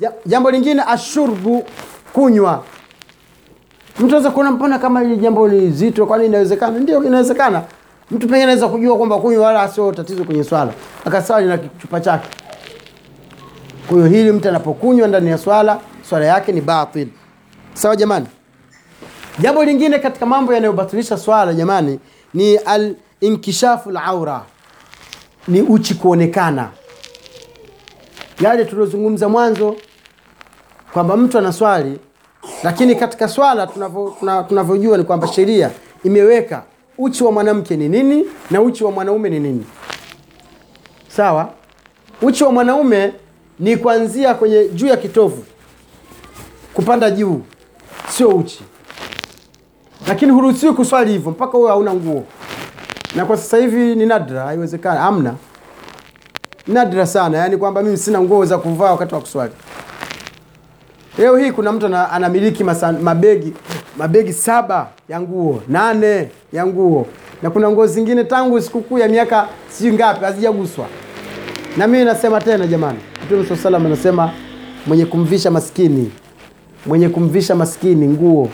Ja- jambo lingine ashurbu kunywa. Mtu anaweza kuona mbona kama hili jambo ni zito kwani inawezekana? Ndio inawezekana. Mtu pengine anaweza kujua kwamba kunywa wala sio tatizo kwenye swala. Akaswali na kichupa chake. Kwa hiyo hili mtu anapokunywa ndani ya swala swala yake ni batil. Sawa jamani? Jambo lingine katika mambo yanayobatilisha swala jamani ni al inkishafu laura ni uchi kuonekana. Yale tuliozungumza mwanzo kwamba mtu anaswali lakini katika swala tunavyo- tuna- tunavyojua ni kwamba sheria imeweka uchi wa mwanamke ni nini na uchi wa mwanaume ni nini. Sawa? Uchi wa mwanaume ni kuanzia kwenye juu ya kitovu kupanda juu sio uchi. Lakini huruhusiwi kuswali hivyo mpaka huwe hauna nguo. Na kwa sasa hivi ni nadra haiwezekana, amna nadra sana yaani kwamba mimi sina nguo za kuvaa wakati wa kuswali leo hii kuna mtu anamiliki masa- mabegi mabegi saba ya nguo nane ya nguo. Na kuna nguo zingine tangu sikukuu ya miaka sijui ngapi hazijaguswa. Na mimi nasema tena jamani mtume swalla salam anasema mwenye kumvisha maskini mwenye kumvisha maskini nguo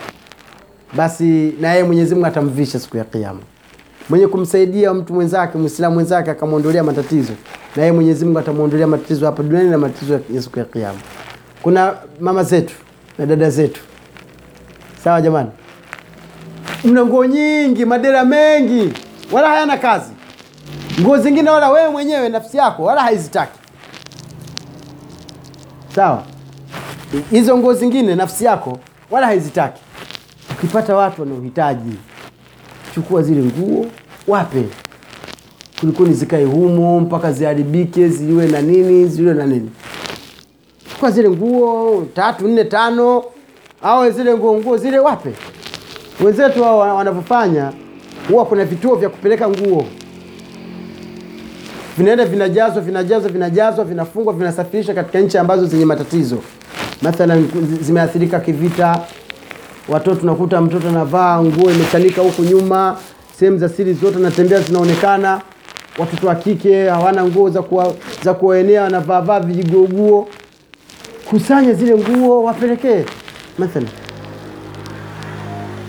basi na yeye mwenyezi mungu atamvisha siku ya Kiyama. mwenye kumsaidia mtu mwenzake Muislamu mwenzake akamwondolea matatizo na yeye mwenyezi mungu atamwondolea matatizo hapa duniani na matatizo ya siku ya kiama kuna mama zetu na dada zetu. Sawa jamani? Mna nguo nyingi madera mengi wala hayana kazi. Nguo zingine wala wewe mwenyewe nafsi yako wala haizitaki. Sawa? Hizo nguo zingine nafsi yako wala haizitaki. Ukipata watu wanaohitaji chukua zile nguo wape. Kulikoni zikae humo mpaka ziharibike ziwe na nini ziwe na nini chukua zile nguo tatu nne tano. Au zile nguo nguo zile wape. Wenzetu hao wa- wanavyofanya huwa kuna vituo vya kupeleka nguo. Vinaenda vinajazwa vinajazwa vinajazwa vinafungwa vinasafirishwa katika nchi ambazo zenye matatizo. Mathalan zimeathirika kivita. Watoto nakuta mtoto anavaa nguo imechanika huku nyuma. Sehemu za siri zote anatembea zinaonekana. Watoto wa kike hawana nguo za kuwa, za kuwaenea wanavaavaa vijiguoguo kusanya zile nguo wapelekee. Mathalan.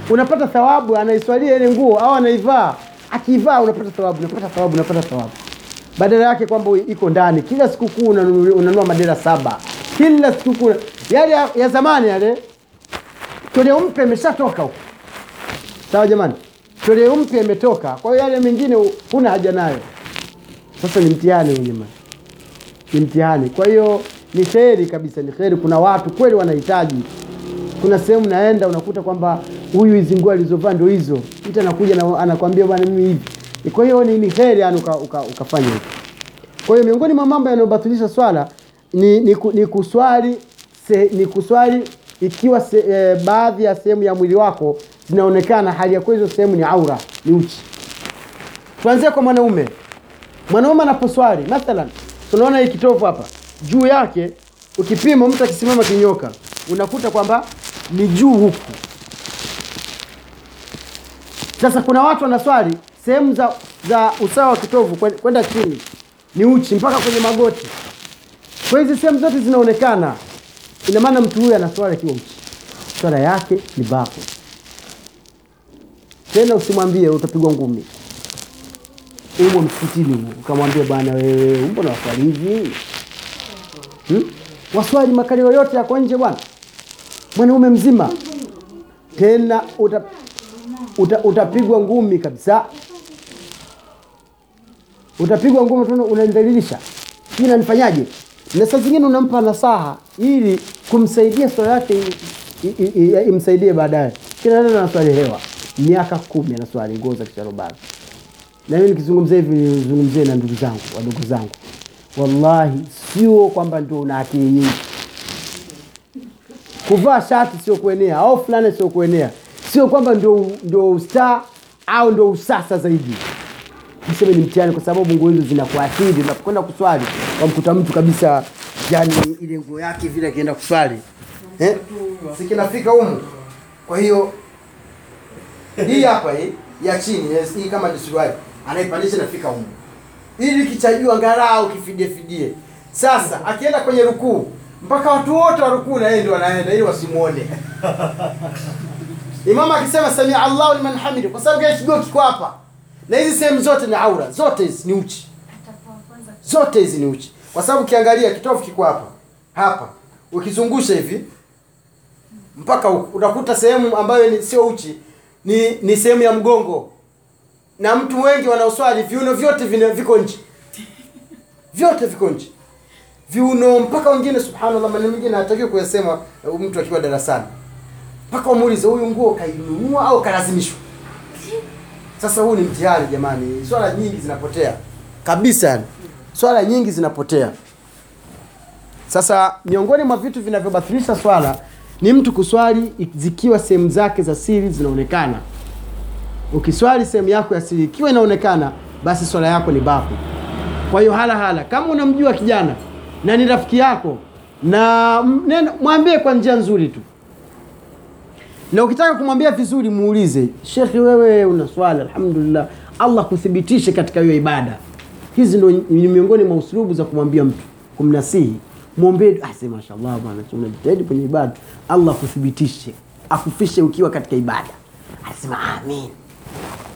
Unapata thawabu anaiswalia ile nguo au anaivaa. Akiivaa unapata thawabu unapata thawabu unapata thawabu. Badala yake kwamba iko ndani. Kila sikukuu unanunua madera saba. Kila sikukuu yale ya, zamani yale toleo mpya imeshatoka huko. Sawa jamani? Toleo mpya imetoka kwa hiyo yale mengine hu- huna haja nayo. Sasa ni mtihani huu jamani. Ni mtihani. Kwa hiyo ni kheri kabisa ni kheri. Kuna watu kweli wanahitaji. Kuna sehemu naenda unakuta kwamba huyu hizi nguo alizovaa ndo hizo. Mtu anakuja na anakwambia bwana mimi hivi. Kwa hiyo ni, ni heri yani uka, uka, ukafanya hivi. Kwa hiyo miongoni mwa mambo yanayobatilisha swala ni, ni, ni kuswali se, ni kuswali ikiwa se, e, baadhi ya sehemu ya mwili wako zinaonekana hali ya kuwa hizo sehemu ni aura ni uchi. Tuanzie kwa mwanaume. Mwanaume anaposwali mathalan tunaona hii kitovu hapa juu yake ukipima mtu akisimama kinyoka unakuta kwamba ni juu huku. Sasa kuna watu wanaswali sehemu za, za usawa wa kitovu kwenda chini ni uchi mpaka kwenye magoti. Kwa hizi sehemu zote zinaonekana ina maana mtu huyu anaswali akiwa uchi. Swala yake ni batil tena usimwambie utapigwa ngumi. Umo msikitini ukamwambia bwana wewe mbona waswali hivi hmm? waswali makalio yote yako nje bwana. Mwanaume mzima. Tena uta, uta, utapigwa ngumi kabisa. Utapigwa ngumi tena unanidhalilisha. Hii nanifanyaje na saa zingine unampa nasaha ili kumsaidia swala yake imsaidie baadaye. Kila neno anaswali hewa. Miaka kumi anaswali nguo za kisharobara na mimi nikizungumzia hivi nizungumzie na ndugu zangu wadogo zangu. Wallahi sio kwamba ndio una akili nyingi. Kuvaa shati sio kuenea au fulana sio kuenea sio kwamba ndio ndio ustaa au ndio usasa zaidi. Niseme ni mtihani kwa sababu nguo hizo zinakuathiri unapokwenda kuswali wamkuta mtu kabisa yani ile nguo yake vile akienda kuswali eh? sikinafika humu? Kwa hiyo hii hapa hii ya chini hii kama ni suruali anaipandisha nafika humu. Ili kichajua angalau kifidie fidie sasa akienda kwenye rukuu mpaka watu wote warukuu na yeye ndio wanaenda ili wasimuone. Imamu akisema samia allahu liman hamidu kwa sababu kile kigogo kiko hapa? Na hizi sehemu zote ni aura zote hizi ni uchi. Zote hizi ni uchi. Kwa sababu ukiangalia kitofu kiko hapa. Hapa. Ukizungusha hivi mpaka huku utakuta sehemu ambayo ni sio uchi ni ni sehemu ya mgongo. Na mtu wengi wanaoswali viuno vyote vina viko nje. Vyote viko nje viuno mpaka wengine subhanallah maneno mengine hatakiwi kuyasema uh, mtu akiwa darasani. Mpaka umuulize huyu nguo kainunua au kalazimishwa sasa huu ni mtihani jamani. Swala nyingi zinapotea. Kabisa yani. Swala nyingi zinapotea. Sasa miongoni mwa vitu vinavyobatilisha swala ni mtu kuswali zikiwa sehemu zake za siri zinaonekana. Ukiswali sehemu yako ya siri ikiwa inaonekana basi swala yako ni baku kwa hiyo hala hala kama unamjua kijana na ni rafiki yako. Na mwambie kwa njia nzuri tu. Na ukitaka kumwambia vizuri muulize shekhe wewe una swala alhamdulillah allah kuthibitishe katika hiyo ibada. Hizi ndo ni miongoni mwa usulubu za kumwambia mtu kumnasihi. Mwombee ase mashallah bwana unajitahidi kwenye ibada. Allah kuthibitishe akufishe ukiwa katika ibada. Asema amin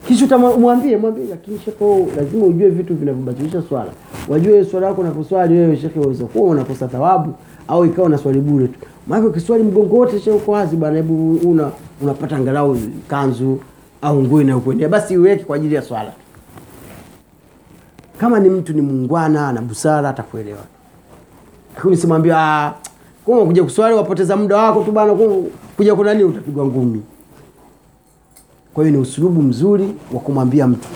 kisha utamwambie mwambie lakini shekhe lazima ujue vitu vinavyobatilisha swala. Wajue swala yako unaposwali wewe shekhe waweza kuwa unakosa thawabu au ikawa unaswali bure tu. Maana ukiswali mgongo wote shekhe uko wazi bana hebu una unapata angalau kanzu au nguo inayokuendea. Basi iweke kwa ajili ya swala. Kama ni mtu ni muungwana na busara atakuelewa. Lakini simwambia ah kuja kuswali wapoteza muda wako tu bana kuja kuna nini utapigwa ngumi kwa hiyo ni usulubu mzuri wa kumwambia mtu.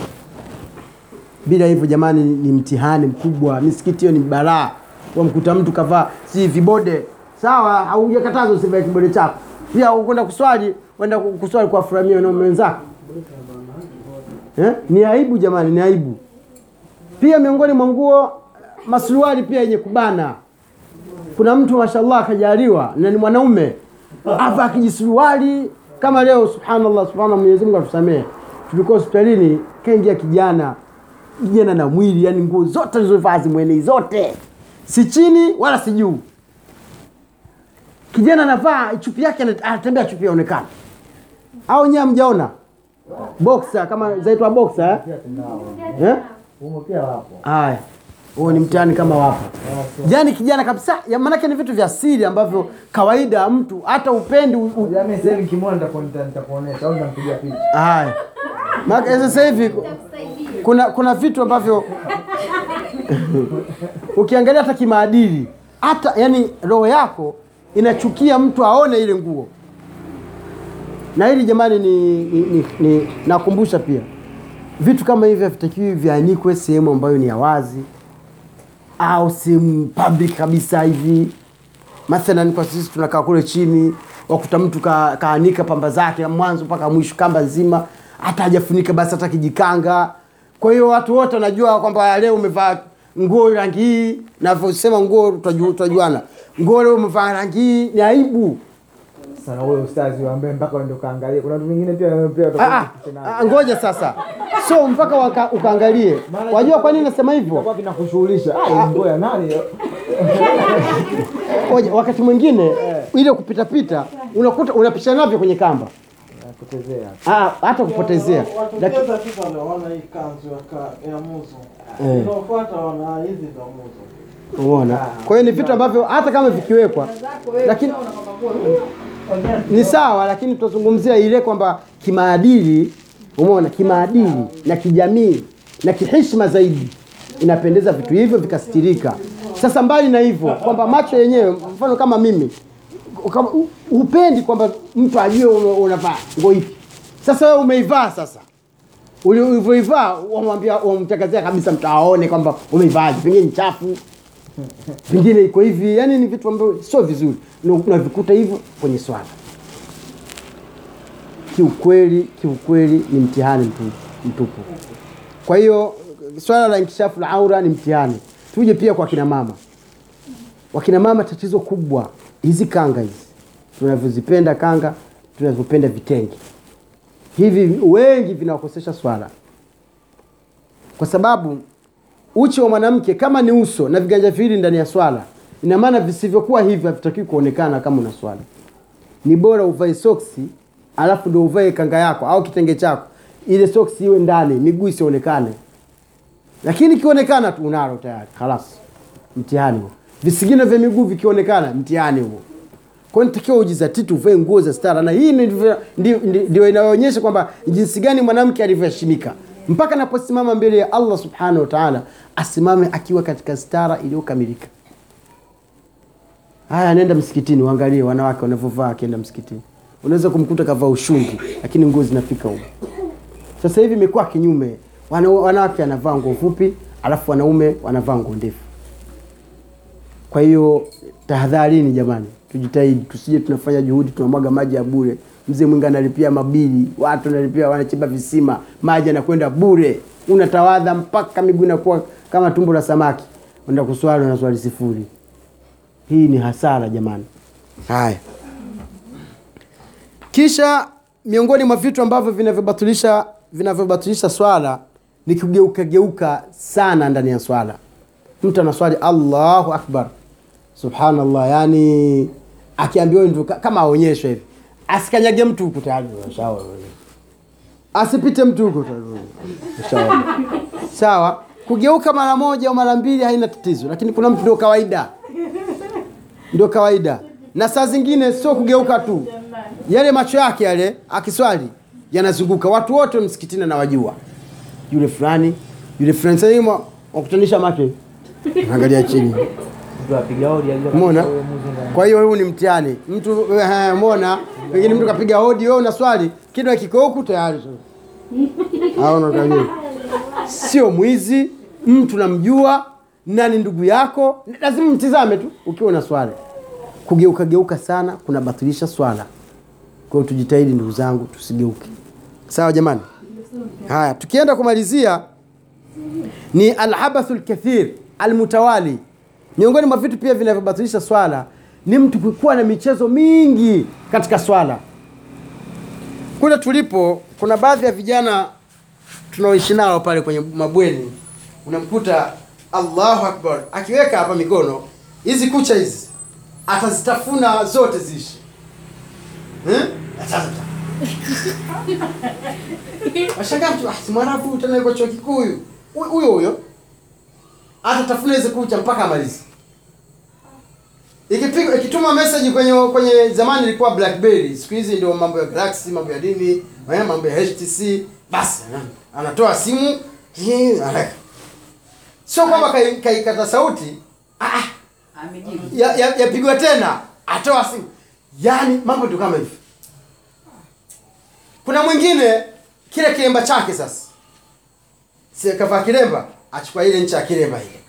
Bila hivyo jamani ni mtihani mkubwa. Misikiti hiyo ni balaa. Wamkuta mtu kavaa si vibode. Sawa haujakatazwa usivae kibode chako. Pia ukwenda kuswali wenda kuswali kwa furamia na wenzako. Eh? ni aibu jamani ni aibu. Pia miongoni mwa nguo masuruali pia yenye kubana. Kuna mtu mashallah akajaliwa na ni mwanaume. Ava akijisuruali kama leo subhanallah subhanallah mwenyezi mungu atusamehe. Tulikuwa hospitalini kaingia kijana kijana na mwili yani nguo zote zilizovaa zimwenei zote. Si chini wala si juu. Kijana anavaa chupi yake anatembea chupi yaonekana au nyewe hamjaona? Boxer kama zaitwa boxer eh? eh? haya huo ni mtihani kama wapo. Yani kijana kabisa ya maanake ni vitu vya siri ambavyo kawaida mtu hata upendi haya. Sasa hivi kuna kuna vitu ambavyo ukiangalia hata kimaadili hata yani roho yako inachukia mtu aone ile nguo. Na hili jamani ni, ni, ni, ni nakumbusha pia. Vitu kama hivi havitakiwi vianikwe sehemu ambayo ni ya wazi au sehemu public kabisa hivi. Mathalan kwa sisi tunakaa kule chini wakuta mtu ka, kaanika pamba zake mwanzo mpaka mwisho kamba nzima hata hajafunika basi hata kijikanga. Kwa hiyo watu wote wanajua kwamba leo umevaa nguo rangi hii navyosema nguo tutajua- tutajuana. Nguo leo umevaa rangi hii ni aibu Sana wewe ustazi waambie mpaka uende kaangalie. Kuna watu wengine pia pia Ah, watakuwa ah, ah, ngoja sasa so mpaka waka, ukaangalie wajua kwa nini nasema hivyo kwa kinakushughulisha. Ah, nguo nani? Ngoja, wakati mwingine ile kupitapita unakuta unapisha navyo kwenye kamba Kupotezea. Ah, hata kupotezea Laki- sasa tu wana hii kanzu ya, ka, ya muzo Eh. inaofuata wana hizi za muzo Unaona? kwa hiyo ni vitu ambavyo hata kama vikiwekwa lakini ni sawa lakini tutazungumzia ile kwamba kimaadili umeona kimaadili na kijamii na kiheshima zaidi inapendeza vitu hivyo vikastirika. Sasa mbali na hivyo kwamba macho yenyewe mfano kama mimi hupendi kwamba mtu ajue unavaa nguo ipi. Sasa wewe umeivaa sasa. Uli- ulivyoivaa wamwambia wamtangazia kabisa mtu aone kwamba umeivaaje pengine ni chafu vingine iko hivi yani ni vitu ambavyo sio vizuri. Navikuta hivyo kwenye swala. Kiukweli kiukweli ni mtihani mtupu, mtupu. kwa hiyo swala la inkishafu la aura ni mtihani. Tuje pia kwa kina mama. Wakina mama tatizo kubwa hizi kanga hizi. Tunavyozipenda kanga tunavyopenda vitenge. Hivi wengi vinawakosesha swala. Kwa sababu uchi wa mwanamke kama ni uso na viganja viwili ndani ya swala. Ina maana visivyokuwa hivyo havitakiwi kuonekana kama una swala. Ni bora uvae soksi alafu ndo uvae kanga yako au kitenge chako. Ile soksi iwe ndani miguu isionekane. Lakini ikionekana tu unalo tayari halas mtihani huo. Visigino vya miguu vikionekana mtihani huo. Kwa nitakiwa ujizatiti uvae nguo za stara. Na hii ndio inayoonyesha kwamba jinsi gani mwanamke alivyoheshimika mpaka anaposimama mbele ya allah subhanahu wa taala asimame akiwa katika stara iliyokamilika. Haya anaenda msikitini uangalie wanawake wanavyovaa akienda msikitini. Unaweza kumkuta kavaa ushungi lakini nguo zinafika huko. Sasa hivi imekuwa kinyume. Wanawake wanavaa nguo fupi alafu wanaume wanavaa nguo ndefu kwa hiyo tahadharini jamani. Tujitahidi tusije tunafanya juhudi tunamwaga maji ya bure. Mzee mwingi analipia mabili watu wanalipia wanachimba visima maji anakwenda bure. Unatawadha mpaka miguu inakuwa kama tumbo la samaki. Unaenda kuswali unaswali sifuri. Hii ni hasara jamani. Haya. Kisha miongoni mwa vitu ambavyo vinavyobatilisha vinavyobatilisha swala ni kugeuka geuka sana ndani ya swala. Mtu anaswali allahu akbar subhanallah yani akiambiwa ndio kama aonyeshwe hivi. Asikanyage mtu huku tayari asipite mtu huku tayari sawa kugeuka mara moja au mara mbili haina tatizo lakini kuna mtu ndio kawaida. Ndio kawaida. Na saa zingine sio kugeuka tu. Yale macho yake yale akiswali yanazunguka. Watu wote msikitini anawajua. Yule fulani yule fulani. Sasa wakutanisha macho angalia chini Umeona? kwa hiyo huu ni mtihani. Mtu umeona? Pengine mtu kapiga hodi wewe una swali kitu kiko huku tayari sio mwizi mtu namjua na ni ndugu yako. Lazima mtizame tu ukiwa na swali. Kugeuka geuka sana kunabatilisha swala. Kwa hiyo tujitahidi ndugu zangu tusigeuke. Sawa jamani? Haya tukienda kumalizia ni alhabathu lkathir almutawali miongoni mwa vitu pia vinavyobatilisha swala ni mtu kuwa na michezo mingi katika swala. Kule tulipo kuna baadhi ya vijana tunaoishi nao pale kwenye mabweni. Unamkuta allahu akbar akiweka hapa mikono hizi kucha hizi atazitafuna zote ziishi Eh? Washangaa mtu "Ah, mwarabu tena yuko chuo kikuu Huyu- huyo huyo atatafuna hizi kucha mpaka amalize. Ikipiga ikituma message kwenye kwenye zamani ilikuwa blackberry. Siku hizi ndio mambo ya galaxy mambo ya dini eh, mambo ya htc basi anatoa simu sio kwamba kai- kaikata sauti. Ah, ah, Amejibu. ya- ya- tena. Atoa simu. Yaani mambo ndio kama hivi. Kuna mwingine kile kilemba chake sasa. Si kavaa kilemba achukua ile ncha ya kilemba ile.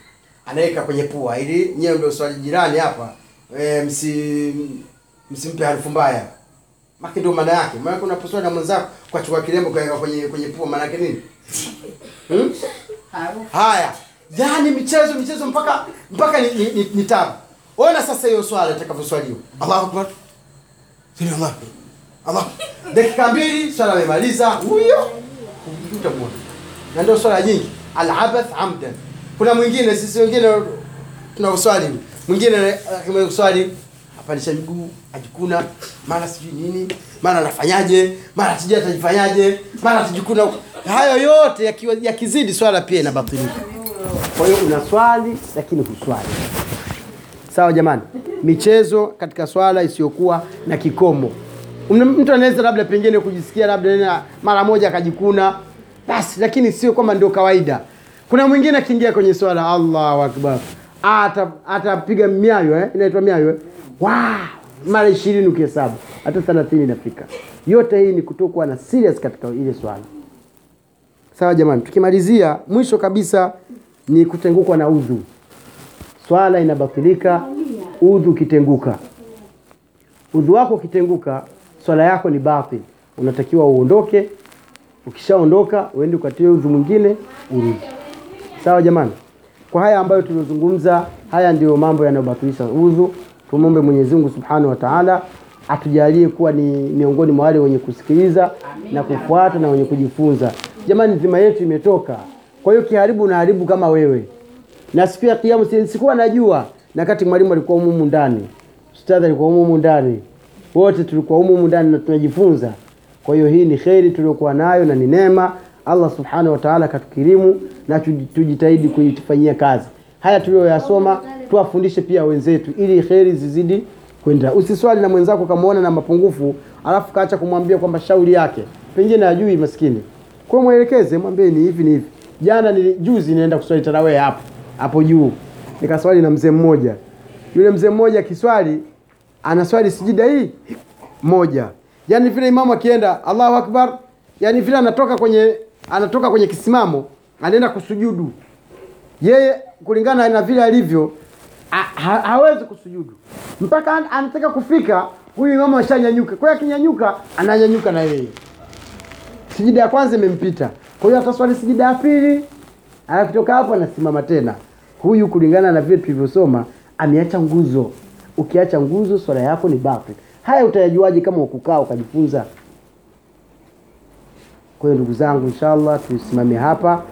Anaweka kwenye pua. Ili nyewe ndio swali jirani hapa. E, msi msimpe harufu mbaya. Maki ndio maana yake. Maana kuna poswa na mwenzako kwa chukua kilemba kaweka kwenye kwenye pua maana yake nini? Hmm? Haya. Yani michezo michezo mpaka mpaka ni, ni, ni, ni tabu. Ona sasa hiyo swala itakavyoswaliwa allahu akbar. Sini allah allah dakika mbili swala amemaliza. Huyo. Utamwona na ndio swala nyingi alabath amdan. Kuna mwingine sisi wengine tunauswali mwingine akimswali apandisha miguu ajikuna mara sijui nini mara anafanyaje mara sijui atajifanyaje mara atajikuna hayo yote yakizidi yakizidi swala pia inabatilika. Kwa hiyo una swali lakini huswali. Sawa jamani? Michezo katika swala isiyokuwa na kikomo. Mtu anaweza labda pengine kujisikia labda mara moja akajikuna basi lakini sio kwamba ndio kawaida. Kuna mwingine akiingia kwenye swala allahu akbar. Ata- atapiga miayo eh? inaitwa miayo eh? wow! mara ishirini ukihesabu hata thelathini inafika. Yote hii ni kutokuwa na serious katika ile swala. Sawa jamani tukimalizia mwisho kabisa ni kutengukwa na udhu. Swala inabatilika udhu ukitenguka. Udhu wako ukitenguka swala yako ni batil. Unatakiwa uondoke ukishaondoka uende ukatie udhu mwingine urudi. Sawa jamani? Kwa haya ambayo tuliozungumza haya ndiyo mambo yanayobatilisha udhu tumwombe mwenyezi mungu subhanahu wa taala atujalie kuwa ni miongoni mwa wale wenye kusikiliza na kufuata na wenye kujifunza. Jamani dhima yetu imetoka. Kwa hiyo kiharibu unaharibu kama wewe. Na siku ya Kiyama sikuwa najua. Na kati mwalimu alikuwa humu ndani, ustadhi alikuwa humu ndani, wote tulikuwa humu ndani na tunajifunza. Kwa hiyo hii ni kheri tuliokuwa nayo na ni neema. Allah subhanahu wa ta'ala katukirimu na tuji- tujitahidi kuifanyia kazi haya tuliyoyasoma, tuwafundishe pia wenzetu ili kheri zizidi kwenda. Usiswali na mwenzako kamaona na mapungufu, alafu kaacha kumwambia kwamba shauri yake pengine ajui maskini, kwa mwelekeze, mwambie ni hivi ni hivi. Jana ni juzi nienda kuswali tarawih hapo hapo juu, nikaswali na mzee mmoja. Yule mzee mmoja kiswali anaswali sijida hii moja, yani vile imamu akienda Allahu akbar, yani vile anatoka kwenye anatoka kwenye kisimamo anaenda kusujudu yeye kulingana na vile alivyo ha, ha, hawezi kusujudu mpaka anataka kufika huyu imamu ashanyanyuka. Kwa hiyo akinyanyuka ananyanyuka na yeye, sijida ya kwanza imempita, kwa hiyo ataswali sijida ya pili, akitoka hapo anasimama tena. Huyu kulingana na vile tulivyosoma ameacha nguzo. Ukiacha nguzo, swala yako ni batil. Haya utayajuaje kama ukukaa ukajifunza? Kwa hiyo ndugu zangu, inshallah tusimame hapa.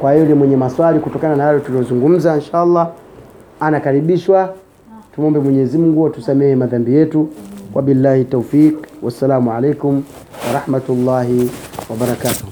Kwa yule mwenye maswali kutokana na yale tuliyozungumza, inshallah anakaribishwa. Tumwombe Mwenyezi Mungu atusamehe madhambi yetu. Wabillahi taufik wassalamu alaikum warahmatullahi wabarakatuh.